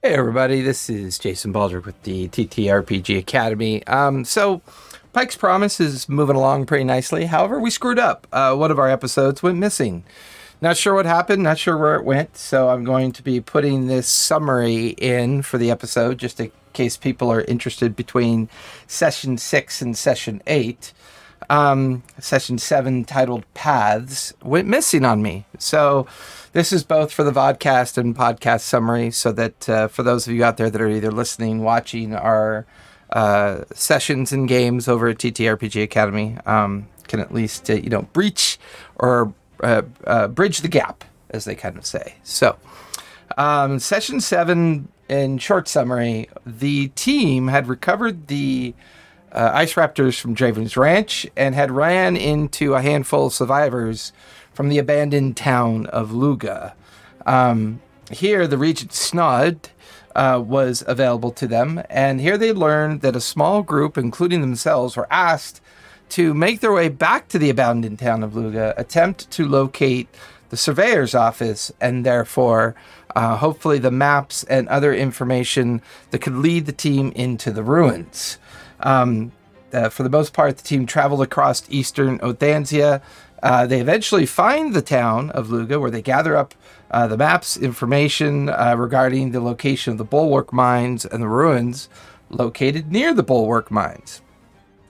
Hey everybody, this is Jason Baldrick with the TTRPG Academy. Um, so Pike's Promise is moving along pretty nicely. However, we screwed up. Uh, one of our episodes went missing. Not sure what happened, not sure where it went, so I'm going to be putting this summary in for the episode just in case people are interested between session six and session eight. Um, session seven, titled Paths, went missing on me. So this is both for the vodcast and podcast summary, so that uh, for those of you out there that are either listening, watching our uh, sessions and games over at TTRPG Academy, um, can at least uh, you know breach or uh, uh, bridge the gap, as they kind of say. So, um, session seven, in short summary, the team had recovered the uh, ice raptors from Draven's Ranch and had ran into a handful of survivors from the abandoned town of Luga. Um, here, the Regent Snod uh, was available to them, and here they learned that a small group, including themselves, were asked to make their way back to the abandoned town of Luga, attempt to locate the surveyor's office, and therefore, uh, hopefully, the maps and other information that could lead the team into the ruins. Um, uh, for the most part, the team traveled across eastern Othanzia. Uh, they eventually find the town of Luga, where they gather up uh, the maps, information uh, regarding the location of the bulwark mines and the ruins located near the bulwark mines.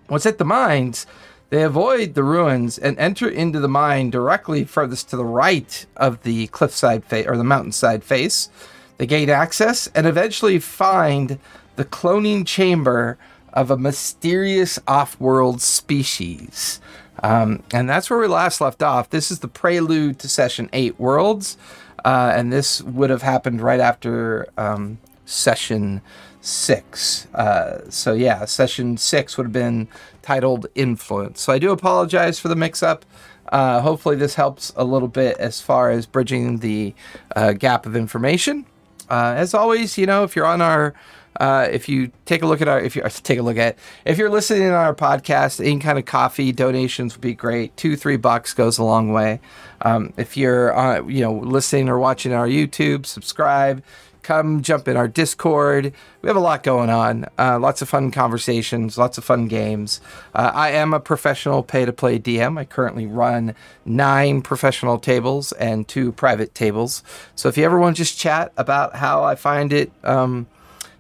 Once at the mines, they avoid the ruins and enter into the mine directly furthest to the right of the cliffside face or the mountainside face. They gain access and eventually find the cloning chamber of a mysterious off-world species. Um, and that's where we last left off. This is the prelude to session eight worlds, uh, and this would have happened right after um, session six. Uh, so yeah, session six would have been titled Influence. So I do apologize for the mix-up. Uh, hopefully, this helps a little bit as far as bridging the uh, gap of information. Uh, as always, you know, if you're on our uh, if you take a look at our, if you take a look at, if you're listening on our podcast, any kind of coffee donations would be great. Two, three bucks goes a long way. Um, if you're, uh, you know, listening or watching our YouTube, subscribe. Come jump in our Discord. We have a lot going on. Uh, lots of fun conversations, lots of fun games. Uh, I am a professional pay to play DM. I currently run nine professional tables and two private tables. So if you ever want to just chat about how I find it, um,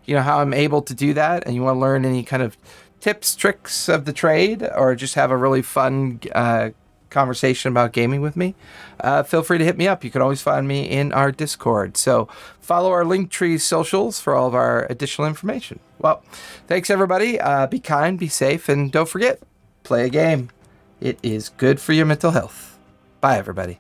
you know how I'm able to do that, and you want to learn any kind of tips, tricks of the trade, or just have a really fun uh, conversation about gaming with me, uh, feel free to hit me up. You can always find me in our Discord. So follow our Linktree socials for all of our additional information. Well, thanks everybody. Uh, be kind, be safe, and don't forget, play a game. It is good for your mental health. Bye, everybody.